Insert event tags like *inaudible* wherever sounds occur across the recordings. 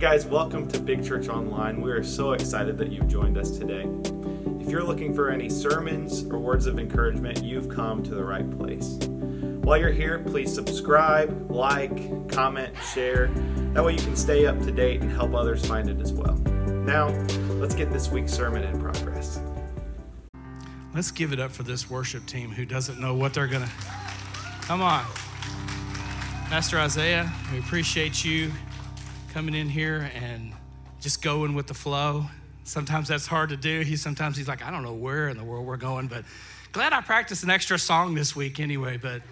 guys, welcome to Big Church Online. We are so excited that you've joined us today. If you're looking for any sermons or words of encouragement, you've come to the right place. While you're here, please subscribe, like, comment, share. That way you can stay up to date and help others find it as well. Now, let's get this week's sermon in progress. Let's give it up for this worship team who doesn't know what they're going to. Come on. Pastor Isaiah, we appreciate you coming in here and just going with the flow. Sometimes that's hard to do. He sometimes he's like, I don't know where in the world we're going, but glad I practiced an extra song this week anyway. But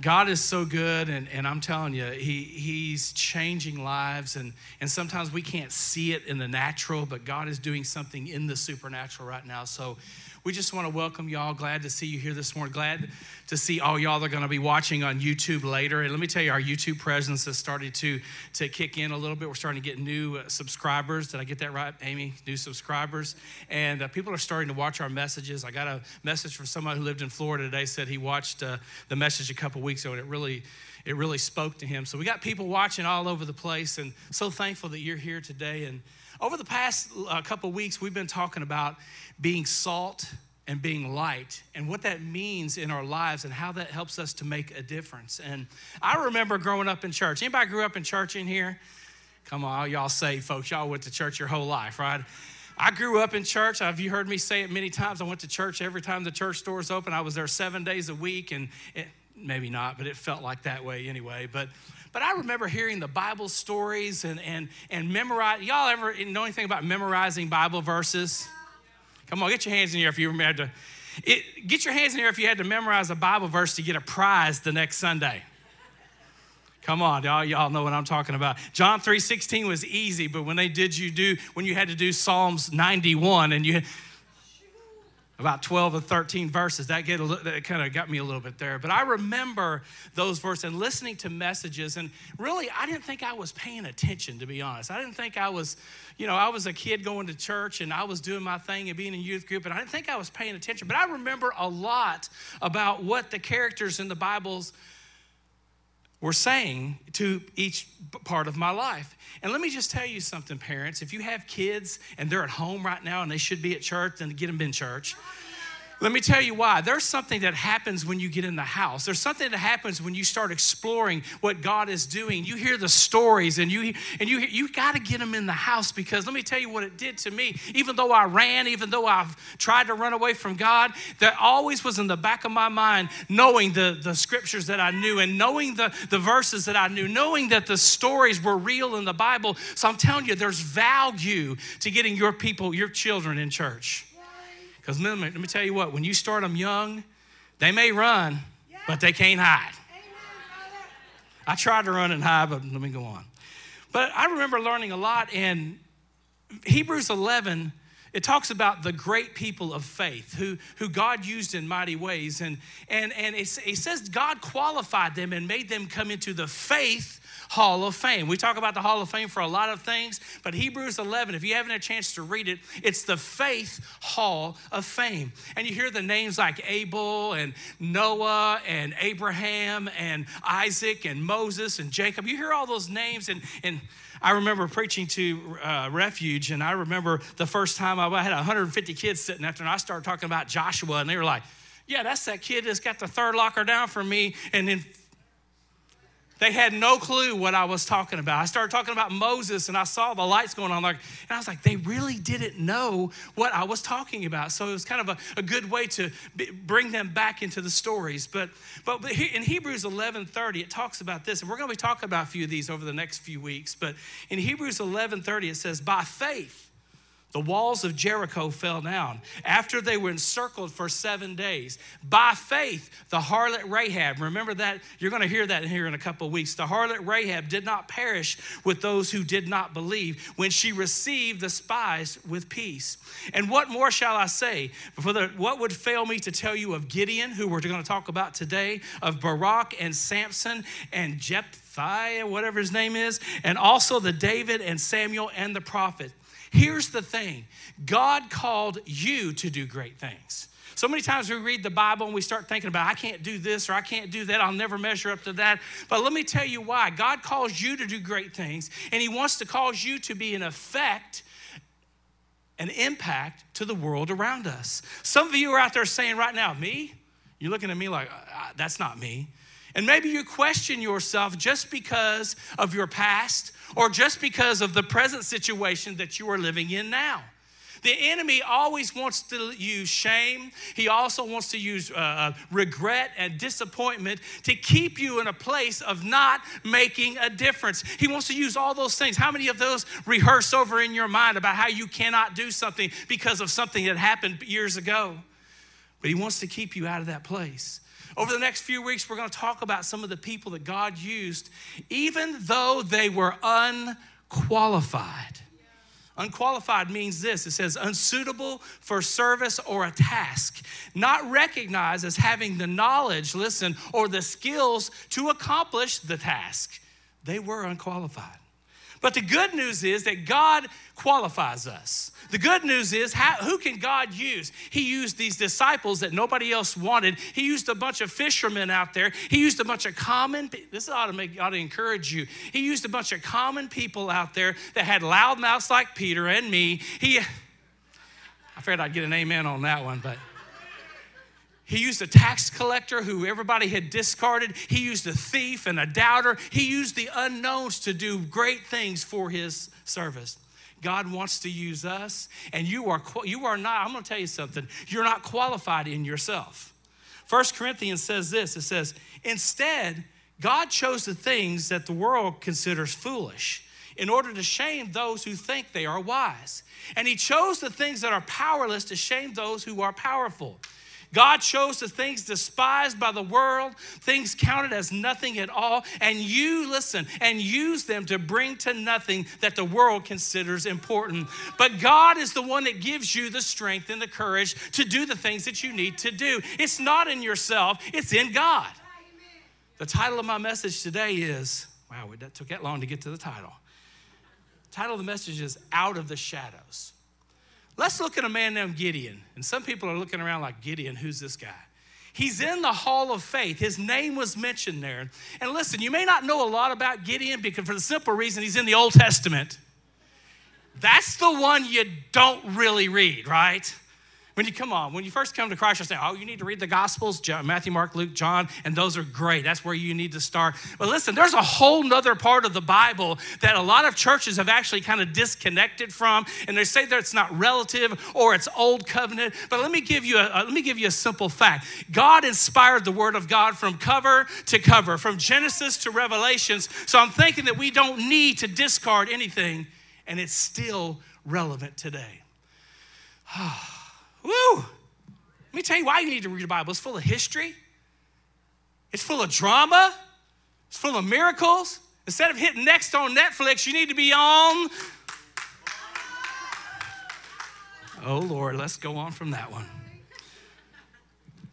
God is so good, and, and I'm telling you, he, He's changing lives, and, and sometimes we can't see it in the natural, but God is doing something in the supernatural right now. So we just want to welcome y'all. Glad to see you here this morning. Glad to see all y'all that are going to be watching on YouTube later. And let me tell you, our YouTube presence has started to, to kick in a little bit. We're starting to get new uh, subscribers. Did I get that right, Amy? New subscribers. And uh, people are starting to watch our messages. I got a message from someone who lived in Florida today, said he watched uh, the message a couple weeks ago, and it really it really spoke to him. So we got people watching all over the place, and so thankful that you're here today. And over the past uh, couple weeks, we've been talking about being salt and being light and what that means in our lives and how that helps us to make a difference. And I remember growing up in church. Anybody grew up in church in here? Come on, y'all say, folks, y'all went to church your whole life, right? I grew up in church. Have you heard me say it many times? I went to church every time the church doors open. I was there seven days a week, and it, maybe not, but it felt like that way anyway. But but I remember hearing the Bible stories and, and, and memorize. Y'all ever know anything about memorizing Bible verses? Come on, get your hands in here if you had to. It, get your hands in here if you had to memorize a Bible verse to get a prize the next Sunday. Come on, y'all, y'all know what I'm talking about. John 3:16 was easy, but when they did you do when you had to do Psalms 91 and you about 12 or 13 verses. That, get a, that kind of got me a little bit there. But I remember those verses and listening to messages. And really, I didn't think I was paying attention, to be honest. I didn't think I was, you know, I was a kid going to church and I was doing my thing and being in youth group. And I didn't think I was paying attention. But I remember a lot about what the characters in the Bibles were saying to each part of my life. And let me just tell you something, parents. If you have kids and they're at home right now and they should be at church, then get them in church. Let me tell you why. There's something that happens when you get in the house. There's something that happens when you start exploring what God is doing. You hear the stories and you and you you got to get them in the house because let me tell you what it did to me. Even though I ran, even though I've tried to run away from God, that always was in the back of my mind knowing the the scriptures that I knew and knowing the the verses that I knew, knowing that the stories were real in the Bible. So I'm telling you there's value to getting your people, your children in church. Because let me, let me tell you what, when you start them young, they may run, but they can't hide. I tried to run and hide, but let me go on. But I remember learning a lot in Hebrews 11. It talks about the great people of faith who, who God used in mighty ways. And, and, and it, it says God qualified them and made them come into the faith Hall of Fame. We talk about the Hall of Fame for a lot of things, but Hebrews 11, if you haven't had a chance to read it, it's the Faith Hall of Fame. And you hear the names like Abel and Noah and Abraham and Isaac and Moses and Jacob. You hear all those names, and, and I remember preaching to uh, Refuge, and I remember the first time I, had 150 kids sitting after, and I started talking about Joshua, and they were like, yeah, that's that kid that's got the third locker down from me. And then they had no clue what I was talking about. I started talking about Moses and I saw the lights going on, like, and I was like, they really didn't know what I was talking about. So it was kind of a, a good way to bring them back into the stories. But, but in Hebrews 11:30, it talks about this, and we're going to be talking about a few of these over the next few weeks. But in Hebrews 11:30, it says, by faith, the walls of Jericho fell down after they were encircled for seven days. By faith, the harlot Rahab, remember that? You're going to hear that here in a couple of weeks. The harlot Rahab did not perish with those who did not believe when she received the spies with peace. And what more shall I say? For the, what would fail me to tell you of Gideon, who we're going to talk about today, of Barak and Samson and Jephthah, whatever his name is, and also the David and Samuel and the prophet. Here's the thing God called you to do great things. So many times we read the Bible and we start thinking about, I can't do this or I can't do that, I'll never measure up to that. But let me tell you why. God calls you to do great things, and He wants to cause you to be an effect an impact to the world around us. Some of you are out there saying right now, me? You're looking at me like, that's not me. And maybe you question yourself just because of your past or just because of the present situation that you are living in now. The enemy always wants to use shame. He also wants to use uh, uh, regret and disappointment to keep you in a place of not making a difference. He wants to use all those things. How many of those rehearse over in your mind about how you cannot do something because of something that happened years ago? But he wants to keep you out of that place. Over the next few weeks, we're going to talk about some of the people that God used, even though they were unqualified. Unqualified means this it says unsuitable for service or a task, not recognized as having the knowledge, listen, or the skills to accomplish the task. They were unqualified. But the good news is that God qualifies us. The good news is, how, who can God use? He used these disciples that nobody else wanted. He used a bunch of fishermen out there. He used a bunch of common, this ought to, make, ought to encourage you. He used a bunch of common people out there that had loud mouths like Peter and me. He, I figured I'd get an amen on that one, but. He used a tax collector who everybody had discarded. He used a thief and a doubter. He used the unknowns to do great things for his service. God wants to use us, and you are, you are not, I'm going to tell you something, you're not qualified in yourself. First Corinthians says this it says, Instead, God chose the things that the world considers foolish in order to shame those who think they are wise. And He chose the things that are powerless to shame those who are powerful. God chose the things despised by the world, things counted as nothing at all, and you listen and use them to bring to nothing that the world considers important. But God is the one that gives you the strength and the courage to do the things that you need to do. It's not in yourself, it's in God. The title of my message today is wow, that took that long to get to the title. The title of the message is Out of the Shadows. Let's look at a man named Gideon. And some people are looking around like, Gideon, who's this guy? He's in the hall of faith. His name was mentioned there. And listen, you may not know a lot about Gideon because for the simple reason he's in the Old Testament. That's the one you don't really read, right? When you come on, when you first come to Christ, you're saying, oh, you need to read the Gospels, Matthew, Mark, Luke, John, and those are great. That's where you need to start. But listen, there's a whole nother part of the Bible that a lot of churches have actually kind of disconnected from, and they say that it's not relative or it's old covenant. But let me give you a, let me give you a simple fact. God inspired the Word of God from cover to cover, from Genesis to Revelations. So I'm thinking that we don't need to discard anything, and it's still relevant today. *sighs* Ah. Woo! Let me tell you why you need to read the Bible. It's full of history, it's full of drama, it's full of miracles. Instead of hitting next on Netflix, you need to be on. Oh, Lord, let's go on from that one.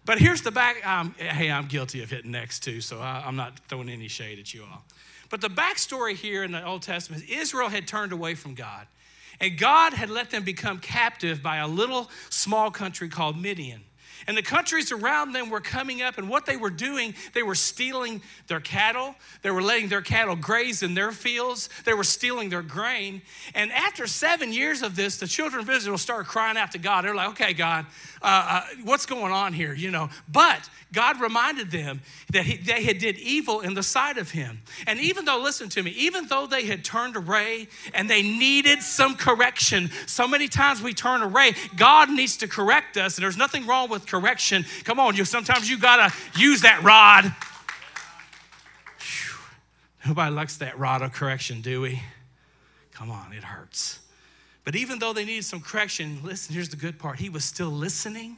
But here's the back. Um, hey, I'm guilty of hitting next too, so I, I'm not throwing any shade at you all. But the backstory here in the Old Testament Israel had turned away from God. And God had let them become captive by a little small country called Midian. And the countries around them were coming up, and what they were doing, they were stealing their cattle. They were letting their cattle graze in their fields. They were stealing their grain. And after seven years of this, the children of Israel started crying out to God. They're like, okay, God, uh, uh, what's going on here? You know, but God reminded them that he, they had did evil in the sight of him. And even though, listen to me, even though they had turned away and they needed some correction, so many times we turn away, God needs to correct us. And there's nothing wrong with correction. Come on, you sometimes you gotta use that rod. Whew. Nobody likes that rod of correction, do we? Come on, it hurts. But even though they needed some correction, listen, here's the good part. He was still listening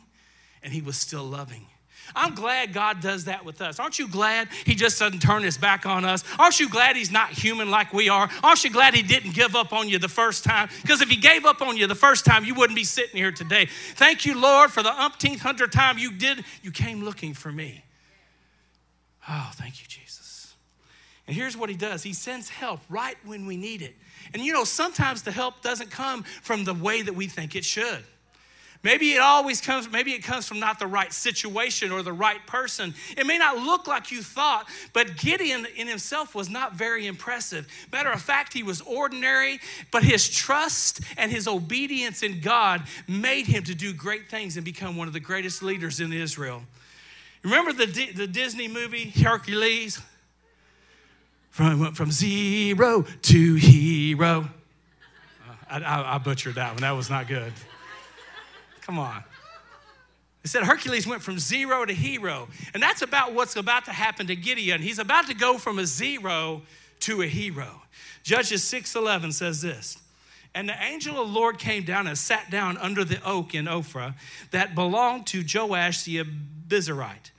and he was still loving. I'm glad God does that with us. Aren't you glad He just doesn't turn His back on us? Aren't you glad He's not human like we are? Aren't you glad He didn't give up on you the first time? Because if He gave up on you the first time, you wouldn't be sitting here today. Thank you, Lord, for the umpteenth hundred time you did, you came looking for me. Oh, thank you, Jesus. And here's what He does He sends help right when we need it. And you know, sometimes the help doesn't come from the way that we think it should. Maybe it always comes, maybe it comes from not the right situation or the right person. It may not look like you thought, but Gideon in himself was not very impressive. Matter of fact, he was ordinary, but his trust and his obedience in God made him to do great things and become one of the greatest leaders in Israel. Remember the, the Disney movie, Hercules? From, from zero to hero. Uh, I, I, I butchered that one. That was not good. Come on. It said Hercules went from zero to hero. And that's about what's about to happen to Gideon. He's about to go from a zero to a hero. Judges 6:11 says this. And the angel of the Lord came down and sat down under the oak in Ophrah that belonged to Joash the Abiezrite,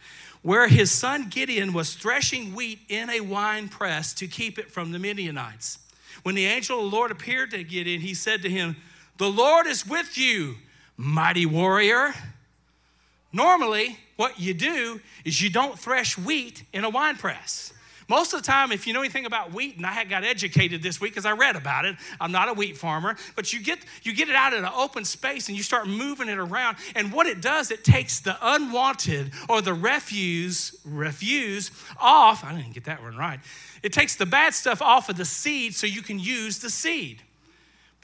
where his son Gideon was threshing wheat in a wine press to keep it from the Midianites. When the angel of the Lord appeared to Gideon, he said to him, The Lord is with you, mighty warrior. Normally, what you do is you don't thresh wheat in a wine press. Most of the time, if you know anything about wheat, and I got educated this week because I read about it. I'm not a wheat farmer, but you get you get it out in an open space and you start moving it around. And what it does, it takes the unwanted or the refuse refuse off. I didn't get that one right. It takes the bad stuff off of the seed so you can use the seed.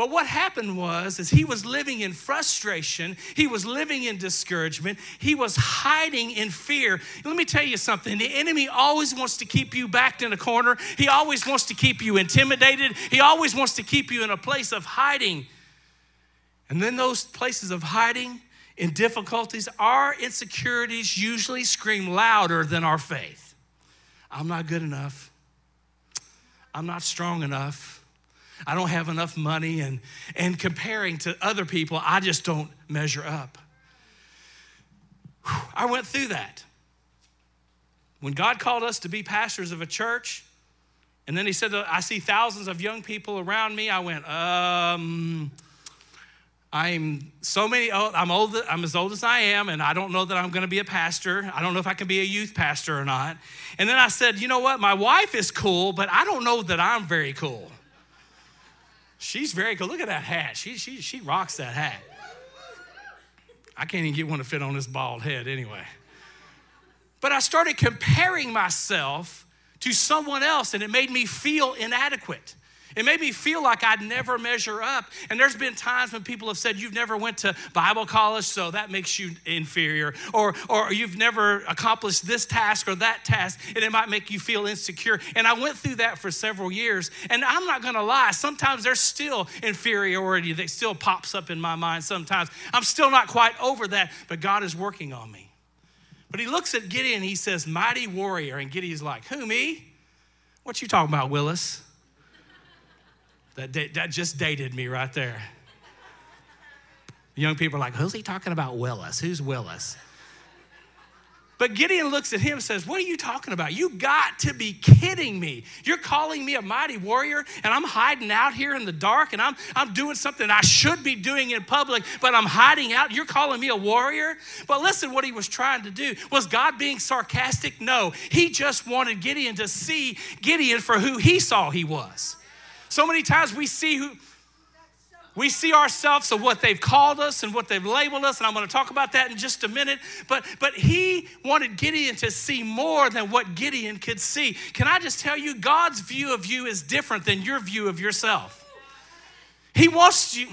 But what happened was is he was living in frustration, he was living in discouragement, he was hiding in fear. Let me tell you something, the enemy always wants to keep you backed in a corner. He always wants to keep you intimidated. He always wants to keep you in a place of hiding. And then those places of hiding in difficulties, our insecurities usually scream louder than our faith. I'm not good enough. I'm not strong enough. I don't have enough money, and, and comparing to other people, I just don't measure up. I went through that. When God called us to be pastors of a church, and then He said, I see thousands of young people around me, I went, um, I'm so many, I'm old, I'm as old as I am, and I don't know that I'm gonna be a pastor. I don't know if I can be a youth pastor or not. And then I said, you know what, my wife is cool, but I don't know that I'm very cool. She's very cool. Look at that hat. She, she, she rocks that hat. I can't even get one to fit on this bald head anyway. But I started comparing myself to someone else, and it made me feel inadequate. It made me feel like I'd never measure up. And there's been times when people have said, You've never went to Bible college, so that makes you inferior. Or, or you've never accomplished this task or that task, and it might make you feel insecure. And I went through that for several years. And I'm not gonna lie, sometimes there's still inferiority that still pops up in my mind sometimes. I'm still not quite over that, but God is working on me. But he looks at Gideon, and he says, Mighty warrior. And Gideon's like, Who, me? What you talking about, Willis? That, that just dated me right there. Young people are like, who's he talking about Willis? Who's Willis? But Gideon looks at him and says, What are you talking about? You got to be kidding me. You're calling me a mighty warrior, and I'm hiding out here in the dark, and I'm, I'm doing something I should be doing in public, but I'm hiding out. You're calling me a warrior? But listen, what he was trying to do was God being sarcastic? No, he just wanted Gideon to see Gideon for who he saw he was. So many times we see who we see ourselves of what they've called us and what they've labeled us, and I'm going to talk about that in just a minute. But but he wanted Gideon to see more than what Gideon could see. Can I just tell you, God's view of you is different than your view of yourself. He wants you.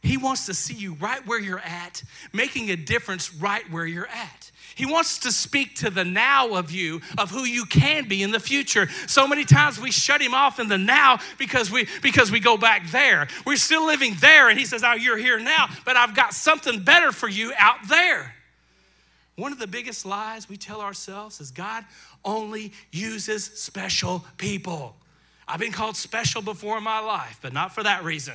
He wants to see you right where you're at, making a difference right where you're at. He wants to speak to the now of you, of who you can be in the future. So many times we shut him off in the now because we because we go back there. We're still living there, and he says, Oh, you're here now, but I've got something better for you out there. One of the biggest lies we tell ourselves is God only uses special people. I've been called special before in my life, but not for that reason.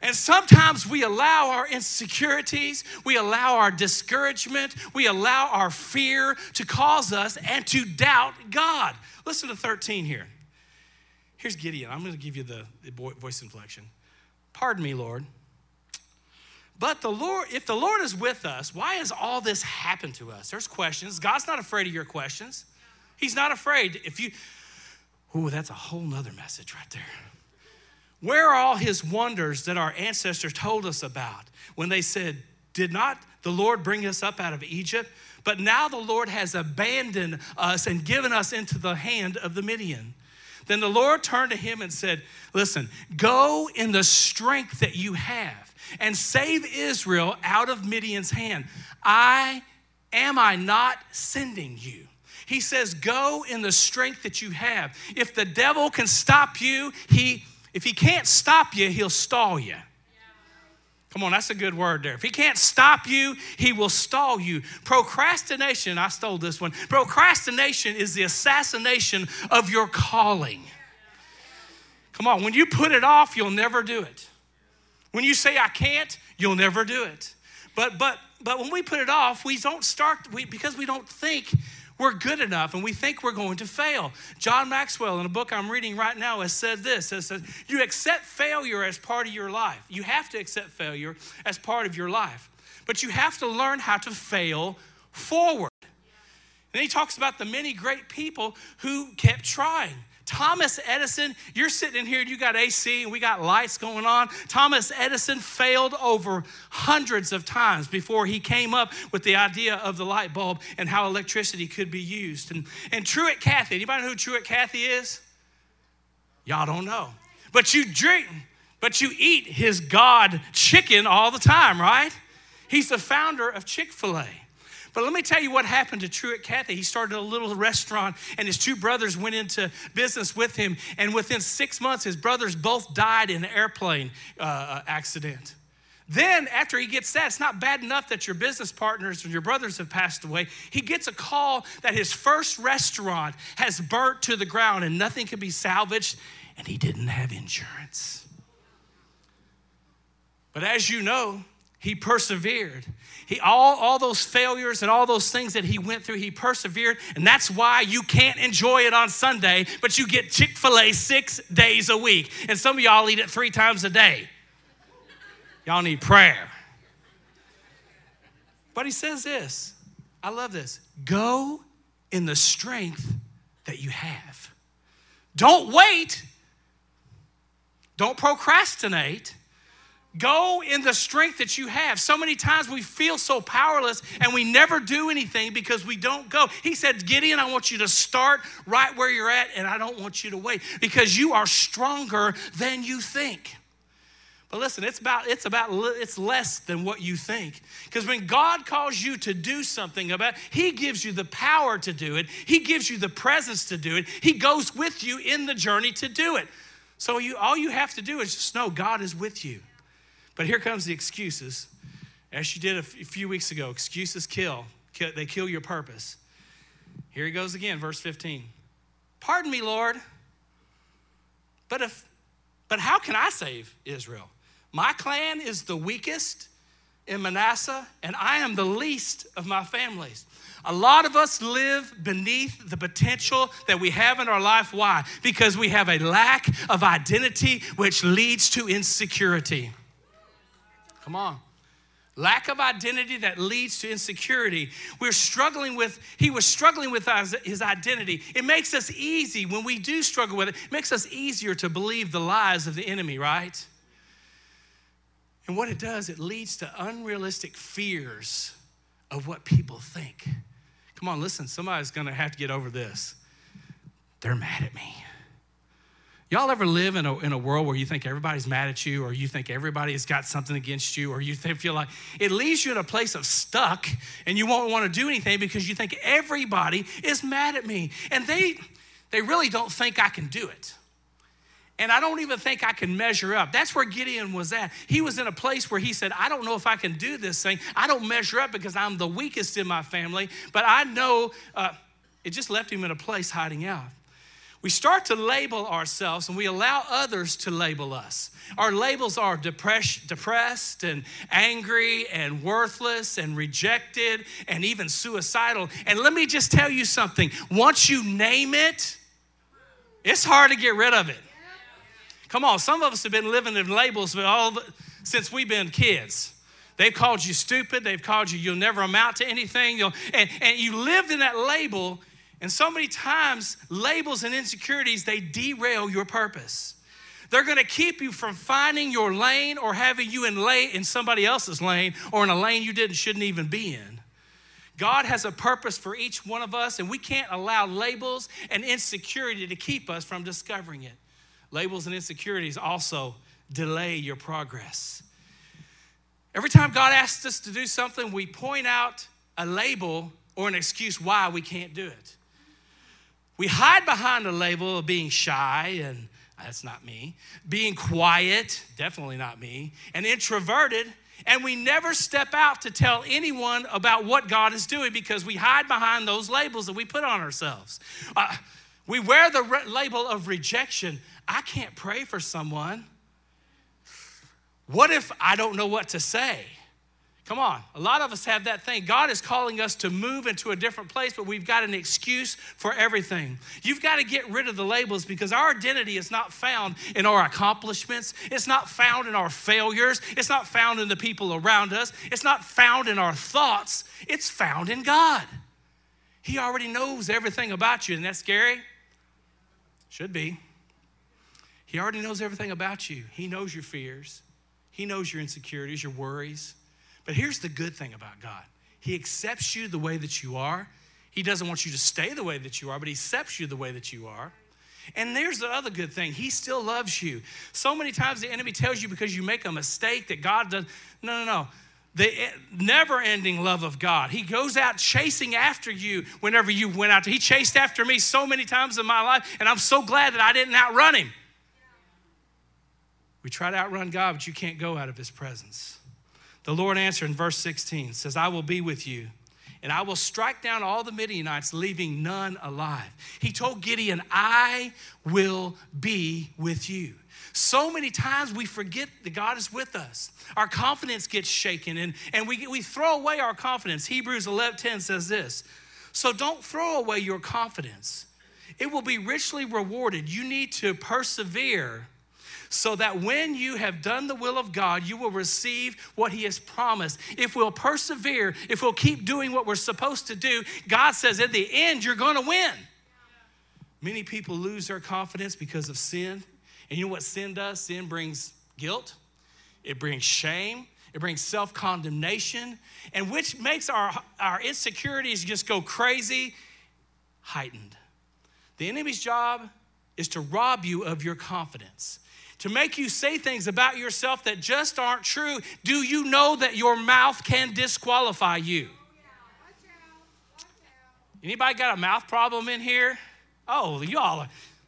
And sometimes we allow our insecurities, we allow our discouragement, we allow our fear to cause us and to doubt God. Listen to 13 here. Here's Gideon. I'm going to give you the, voice inflection. Pardon me, Lord. But the Lord, if the Lord is with us, why has all this happened to us? There's questions. God's not afraid of your questions. He's not afraid. If you, oh, that's a whole nother message right there. Where are all his wonders that our ancestors told us about when they said, Did not the Lord bring us up out of Egypt? But now the Lord has abandoned us and given us into the hand of the Midian. Then the Lord turned to him and said, Listen, go in the strength that you have and save Israel out of Midian's hand. I am I not sending you? He says, Go in the strength that you have. If the devil can stop you, he if he can't stop you, he'll stall you. Come on, that's a good word there. If he can't stop you, he will stall you. Procrastination, I stole this one. Procrastination is the assassination of your calling. Come on, when you put it off, you'll never do it. When you say I can't, you'll never do it. But but but when we put it off, we don't start we, because we don't think we're good enough and we think we're going to fail. John Maxwell, in a book I'm reading right now, has said this it says, You accept failure as part of your life. You have to accept failure as part of your life, but you have to learn how to fail forward. And he talks about the many great people who kept trying. Thomas Edison, you're sitting in here, you got AC and we got lights going on. Thomas Edison failed over hundreds of times before he came up with the idea of the light bulb and how electricity could be used. And, and Truett Cathy, anybody know who Truett Cathy is? Y'all don't know. But you drink, but you eat his God chicken all the time, right? He's the founder of Chick fil A. But let me tell you what happened to Truett Cathy. He started a little restaurant, and his two brothers went into business with him. And within six months, his brothers both died in an airplane uh, uh, accident. Then, after he gets that, it's not bad enough that your business partners and your brothers have passed away. He gets a call that his first restaurant has burnt to the ground and nothing can be salvaged, and he didn't have insurance. But as you know, he persevered. He, all, all those failures and all those things that he went through, he persevered. And that's why you can't enjoy it on Sunday, but you get Chick fil A six days a week. And some of y'all eat it three times a day. Y'all need prayer. But he says this I love this go in the strength that you have. Don't wait, don't procrastinate Go in the strength that you have. So many times we feel so powerless and we never do anything because we don't go. He said, Gideon, I want you to start right where you're at and I don't want you to wait because you are stronger than you think. But listen, it's about it's about it's less than what you think. Because when God calls you to do something about, He gives you the power to do it. He gives you the presence to do it. He goes with you in the journey to do it. So you all you have to do is just know God is with you. But here comes the excuses. As she did a few weeks ago, excuses kill. They kill your purpose. Here he goes again, verse 15. Pardon me, Lord. But if but how can I save Israel? My clan is the weakest in Manasseh, and I am the least of my families. A lot of us live beneath the potential that we have in our life. Why? Because we have a lack of identity, which leads to insecurity. Come on. Lack of identity that leads to insecurity. We're struggling with, he was struggling with his identity. It makes us easy when we do struggle with it, it makes us easier to believe the lies of the enemy, right? And what it does, it leads to unrealistic fears of what people think. Come on, listen, somebody's gonna have to get over this. They're mad at me. Y'all ever live in a, in a world where you think everybody's mad at you, or you think everybody has got something against you, or you *laughs* feel like it leaves you in a place of stuck and you won't want to do anything because you think everybody is mad at me. And they, they really don't think I can do it. And I don't even think I can measure up. That's where Gideon was at. He was in a place where he said, I don't know if I can do this thing. I don't measure up because I'm the weakest in my family, but I know uh, it just left him in a place hiding out we start to label ourselves and we allow others to label us. Our labels are depress- depressed and angry and worthless and rejected and even suicidal. And let me just tell you something once you name it, it's hard to get rid of it. Come on, some of us have been living in labels all the, since we've been kids. They've called you stupid. They've called you, you'll never amount to anything. You'll, and, and you lived in that label and so many times, labels and insecurities, they derail your purpose. They're going to keep you from finding your lane or having you in lane in somebody else's lane or in a lane you didn't shouldn't even be in. God has a purpose for each one of us, and we can't allow labels and insecurity to keep us from discovering it. Labels and insecurities also delay your progress. Every time God asks us to do something, we point out a label or an excuse why we can't do it. We hide behind a label of being shy, and that's not me, being quiet, definitely not me, and introverted, and we never step out to tell anyone about what God is doing because we hide behind those labels that we put on ourselves. Uh, we wear the re- label of rejection. I can't pray for someone. What if I don't know what to say? Come on, a lot of us have that thing. God is calling us to move into a different place, but we've got an excuse for everything. You've got to get rid of the labels because our identity is not found in our accomplishments, it's not found in our failures, it's not found in the people around us, it's not found in our thoughts, it's found in God. He already knows everything about you, and that's scary? Should be. He already knows everything about you. He knows your fears, He knows your insecurities, your worries. But here's the good thing about God He accepts you the way that you are. He doesn't want you to stay the way that you are, but He accepts you the way that you are. And there's the other good thing He still loves you. So many times the enemy tells you because you make a mistake that God does. No, no, no. The never ending love of God. He goes out chasing after you whenever you went out. He chased after me so many times in my life, and I'm so glad that I didn't outrun him. We try to outrun God, but you can't go out of his presence. The Lord answered in verse 16 says, I will be with you, and I will strike down all the Midianites, leaving none alive. He told Gideon, I will be with you. So many times we forget that God is with us. Our confidence gets shaken and, and we, we throw away our confidence. Hebrews 11 10 says this. So don't throw away your confidence. It will be richly rewarded. You need to persevere so that when you have done the will of God, you will receive what He has promised. If we'll persevere, if we'll keep doing what we're supposed to do, God says at the end, you're going to win. Many people lose their confidence because of sin. And you know what sin does? Sin brings guilt, it brings shame, it brings self condemnation, and which makes our, our insecurities just go crazy, heightened. The enemy's job is to rob you of your confidence to make you say things about yourself that just aren't true, do you know that your mouth can disqualify you? Anybody got a mouth problem in here? Oh, y'all,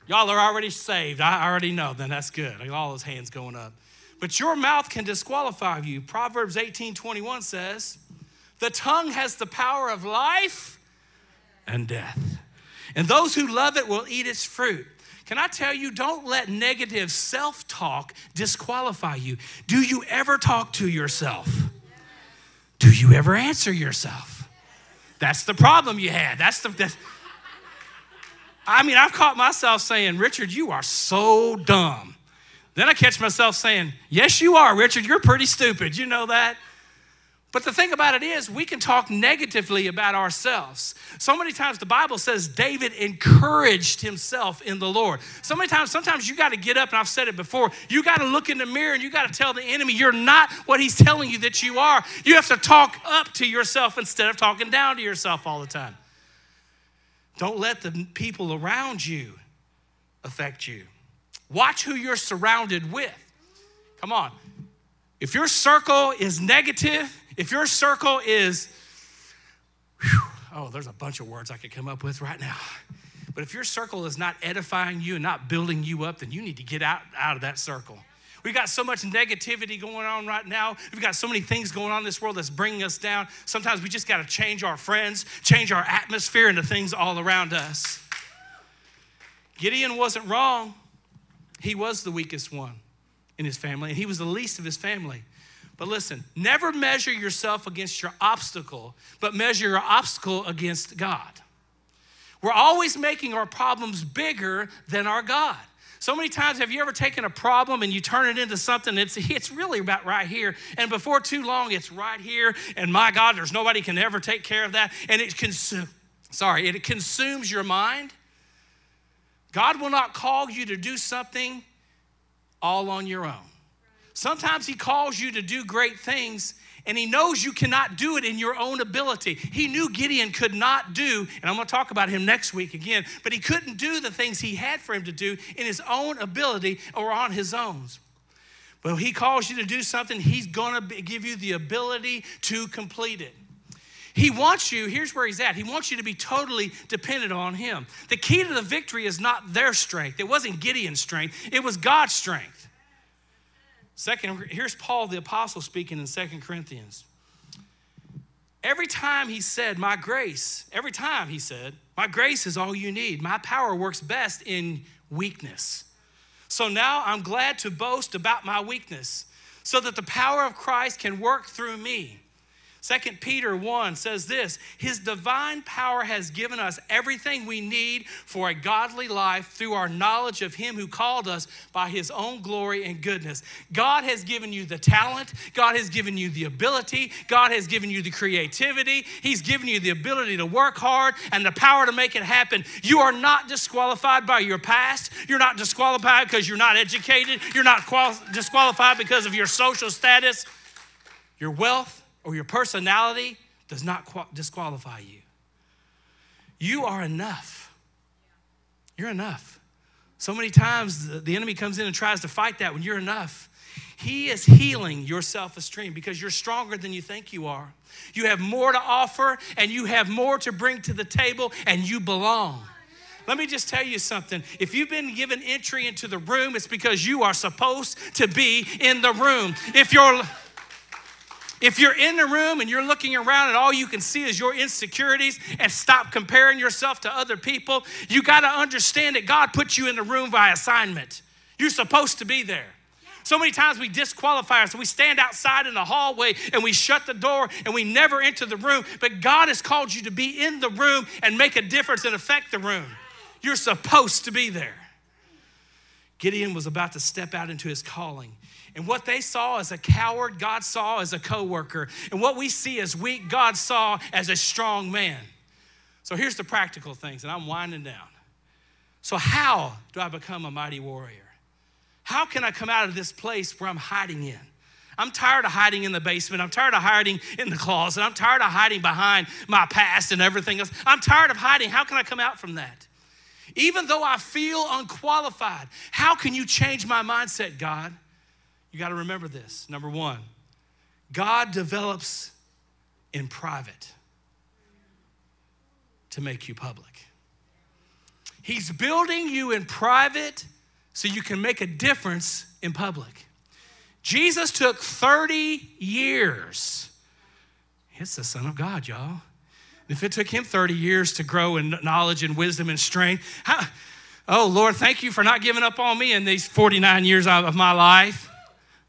y'all are already saved. I already know. Then that's good. I got all those hands going up. But your mouth can disqualify you. Proverbs 18 21 says, The tongue has the power of life and death. And those who love it will eat its fruit. Can I tell you, don't let negative self talk disqualify you. Do you ever talk to yourself? Do you ever answer yourself? That's the problem you had. That's the. That's, I mean, I've caught myself saying, Richard, you are so dumb. Then I catch myself saying, Yes, you are, Richard. You're pretty stupid. You know that? But the thing about it is, we can talk negatively about ourselves. So many times the Bible says David encouraged himself in the Lord. So many times, sometimes you got to get up, and I've said it before, you got to look in the mirror and you got to tell the enemy you're not what he's telling you that you are. You have to talk up to yourself instead of talking down to yourself all the time. Don't let the people around you affect you. Watch who you're surrounded with. Come on. If your circle is negative, if your circle is, whew, oh, there's a bunch of words I could come up with right now. But if your circle is not edifying you and not building you up, then you need to get out, out of that circle. We've got so much negativity going on right now. We've got so many things going on in this world that's bringing us down. Sometimes we just got to change our friends, change our atmosphere, and the things all around us. Gideon wasn't wrong. He was the weakest one in his family, and he was the least of his family. But listen, never measure yourself against your obstacle, but measure your obstacle against God. We're always making our problems bigger than our God. So many times, have you ever taken a problem and you turn it into something that's *laughs* it's really about right here, and before too long, it's right here, and my God, there's nobody can ever take care of that, and it consumes. Sorry, it consumes your mind. God will not call you to do something all on your own. Sometimes He calls you to do great things and he knows you cannot do it in your own ability. He knew Gideon could not do, and I'm going to talk about him next week again, but he couldn't do the things he had for him to do in his own ability or on his own. But he calls you to do something, he's going to give you the ability to complete it. He wants you, here's where he's at. He wants you to be totally dependent on him. The key to the victory is not their strength. It wasn't Gideon's strength, it was God's strength. Second, here's Paul the apostle speaking in Second Corinthians. Every time he said, My grace, every time he said, My grace is all you need. My power works best in weakness. So now I'm glad to boast about my weakness so that the power of Christ can work through me. Second Peter 1 says this His divine power has given us everything we need for a godly life through our knowledge of Him who called us by His own glory and goodness. God has given you the talent, God has given you the ability, God has given you the creativity, He's given you the ability to work hard and the power to make it happen. You are not disqualified by your past, you're not disqualified because you're not educated, you're not qual- disqualified because of your social status, your wealth or your personality does not disqualify you. You are enough. You're enough. So many times the enemy comes in and tries to fight that when you're enough. He is healing your self esteem because you're stronger than you think you are. You have more to offer and you have more to bring to the table and you belong. Let me just tell you something. If you've been given entry into the room, it's because you are supposed to be in the room. If you're if you're in the room and you're looking around and all you can see is your insecurities and stop comparing yourself to other people, you got to understand that God put you in the room by assignment. You're supposed to be there. So many times we disqualify ourselves. We stand outside in the hallway and we shut the door and we never enter the room. But God has called you to be in the room and make a difference and affect the room. You're supposed to be there. Gideon was about to step out into his calling. And what they saw as a coward, God saw as a coworker. And what we see as weak, God saw as a strong man. So here's the practical things, and I'm winding down. So, how do I become a mighty warrior? How can I come out of this place where I'm hiding in? I'm tired of hiding in the basement. I'm tired of hiding in the closet. I'm tired of hiding behind my past and everything else. I'm tired of hiding. How can I come out from that? Even though I feel unqualified, how can you change my mindset, God? You got to remember this. Number one, God develops in private to make you public. He's building you in private so you can make a difference in public. Jesus took 30 years. It's the Son of God, y'all. If it took him 30 years to grow in knowledge and wisdom and strength, how, oh Lord, thank you for not giving up on me in these 49 years of my life.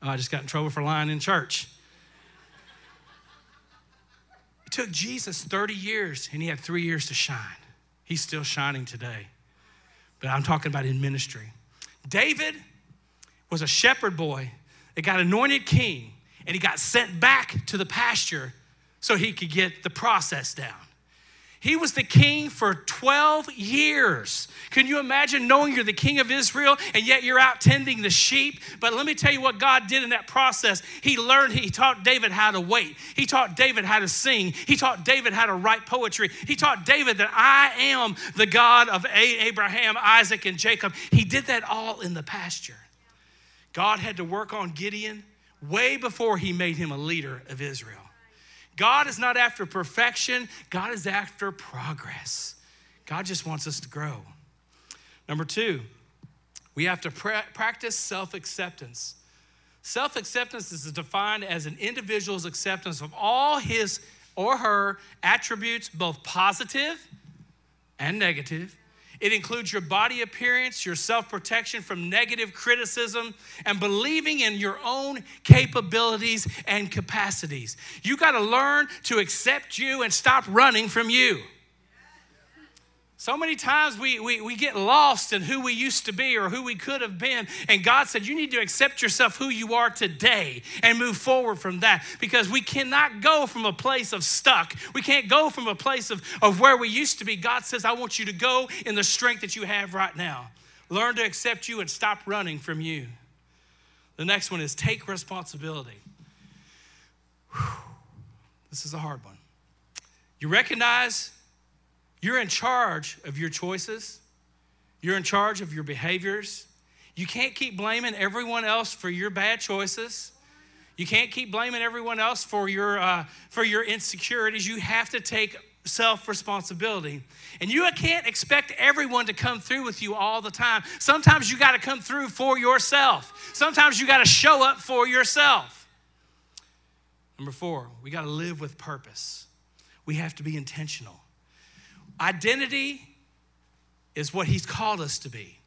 Oh, I just got in trouble for lying in church. It took Jesus 30 years and he had three years to shine. He's still shining today. But I'm talking about in ministry. David was a shepherd boy that got anointed king and he got sent back to the pasture so he could get the process down. He was the king for 12 years. Can you imagine knowing you're the king of Israel and yet you're out tending the sheep? But let me tell you what God did in that process. He learned, he taught David how to wait. He taught David how to sing. He taught David how to write poetry. He taught David that I am the God of Abraham, Isaac, and Jacob. He did that all in the pasture. God had to work on Gideon way before he made him a leader of Israel. God is not after perfection, God is after progress. God just wants us to grow. Number two, we have to pra- practice self acceptance. Self acceptance is defined as an individual's acceptance of all his or her attributes, both positive and negative, it includes your body appearance, your self protection from negative criticism, and believing in your own capabilities and capacities. You got to learn to accept you and stop running from you. So many times we, we, we get lost in who we used to be or who we could have been. And God said, You need to accept yourself who you are today and move forward from that because we cannot go from a place of stuck. We can't go from a place of, of where we used to be. God says, I want you to go in the strength that you have right now. Learn to accept you and stop running from you. The next one is take responsibility. Whew. This is a hard one. You recognize you're in charge of your choices, you're in charge of your behaviors. You can't keep blaming everyone else for your bad choices. You can't keep blaming everyone else for your, uh, for your insecurities. You have to take self responsibility. And you can't expect everyone to come through with you all the time. Sometimes you got to come through for yourself, sometimes you got to show up for yourself. Number four, we got to live with purpose. We have to be intentional. Identity is what He's called us to be.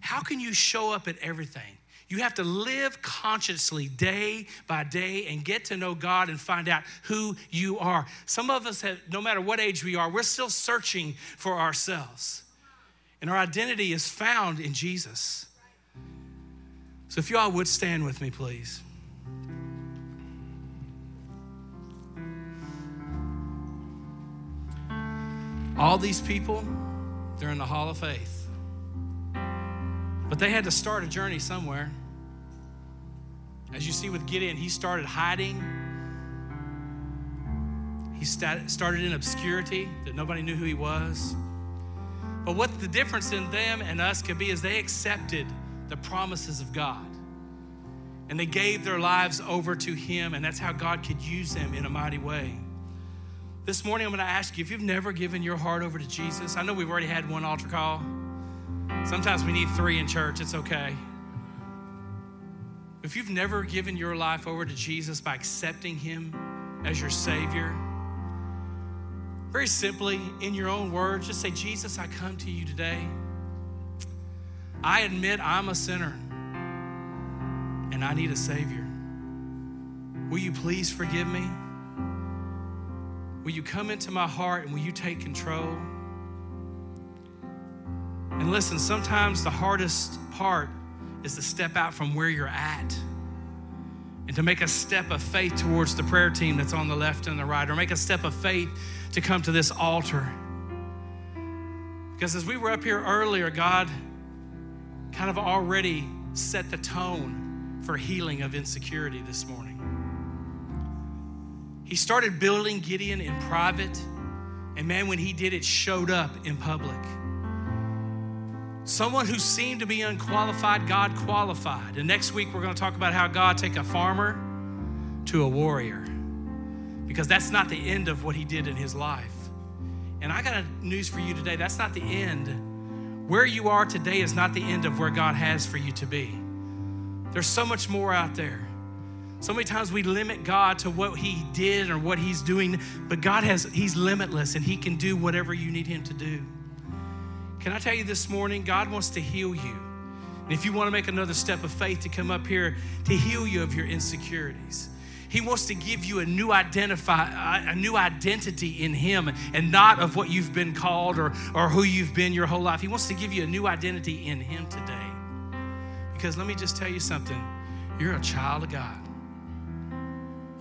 How can you show up at everything? You have to live consciously day by day and get to know God and find out who you are. Some of us, have, no matter what age we are, we're still searching for ourselves. And our identity is found in Jesus. So if you all would stand with me, please. All these people, they're in the Hall of Faith. But they had to start a journey somewhere. As you see with Gideon, he started hiding. He started in obscurity that nobody knew who he was. But what the difference in them and us could be is they accepted the promises of God. And they gave their lives over to him, and that's how God could use them in a mighty way. This morning, I'm going to ask you if you've never given your heart over to Jesus. I know we've already had one altar call. Sometimes we need three in church, it's okay. If you've never given your life over to Jesus by accepting Him as your Savior, very simply, in your own words, just say, Jesus, I come to you today. I admit I'm a sinner and I need a Savior. Will you please forgive me? Will you come into my heart and will you take control? And listen, sometimes the hardest part is to step out from where you're at and to make a step of faith towards the prayer team that's on the left and the right, or make a step of faith to come to this altar. Because as we were up here earlier, God kind of already set the tone for healing of insecurity this morning. He started building Gideon in private, and man, when he did, it showed up in public. Someone who seemed to be unqualified, God qualified. And next week, we're going to talk about how God take a farmer to a warrior, because that's not the end of what he did in his life. And I got news for you today. That's not the end. Where you are today is not the end of where God has for you to be. There's so much more out there. So many times we limit God to what He did or what He's doing, but God has, He's limitless and He can do whatever you need Him to do. Can I tell you this morning, God wants to heal you. And if you want to make another step of faith to come up here to heal you of your insecurities, He wants to give you a new identify a new identity in Him and not of what you've been called or, or who you've been your whole life. He wants to give you a new identity in Him today. Because let me just tell you something, you're a child of God.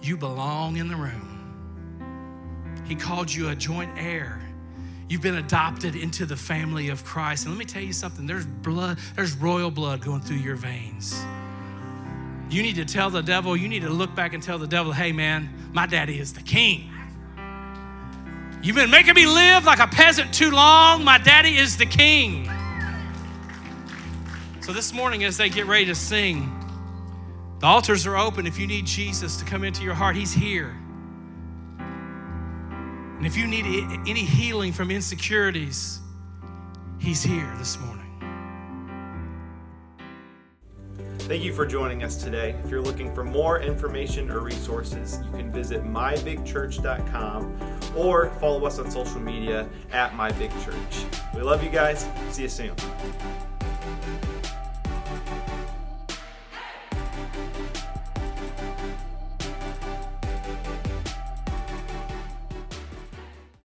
You belong in the room. He called you a joint heir. You've been adopted into the family of Christ. And let me tell you something there's blood, there's royal blood going through your veins. You need to tell the devil, you need to look back and tell the devil, hey man, my daddy is the king. You've been making me live like a peasant too long. My daddy is the king. So this morning, as they get ready to sing, the altars are open if you need Jesus to come into your heart. He's here. And if you need any healing from insecurities, He's here this morning. Thank you for joining us today. If you're looking for more information or resources, you can visit mybigchurch.com or follow us on social media at mybigchurch. We love you guys. See you soon.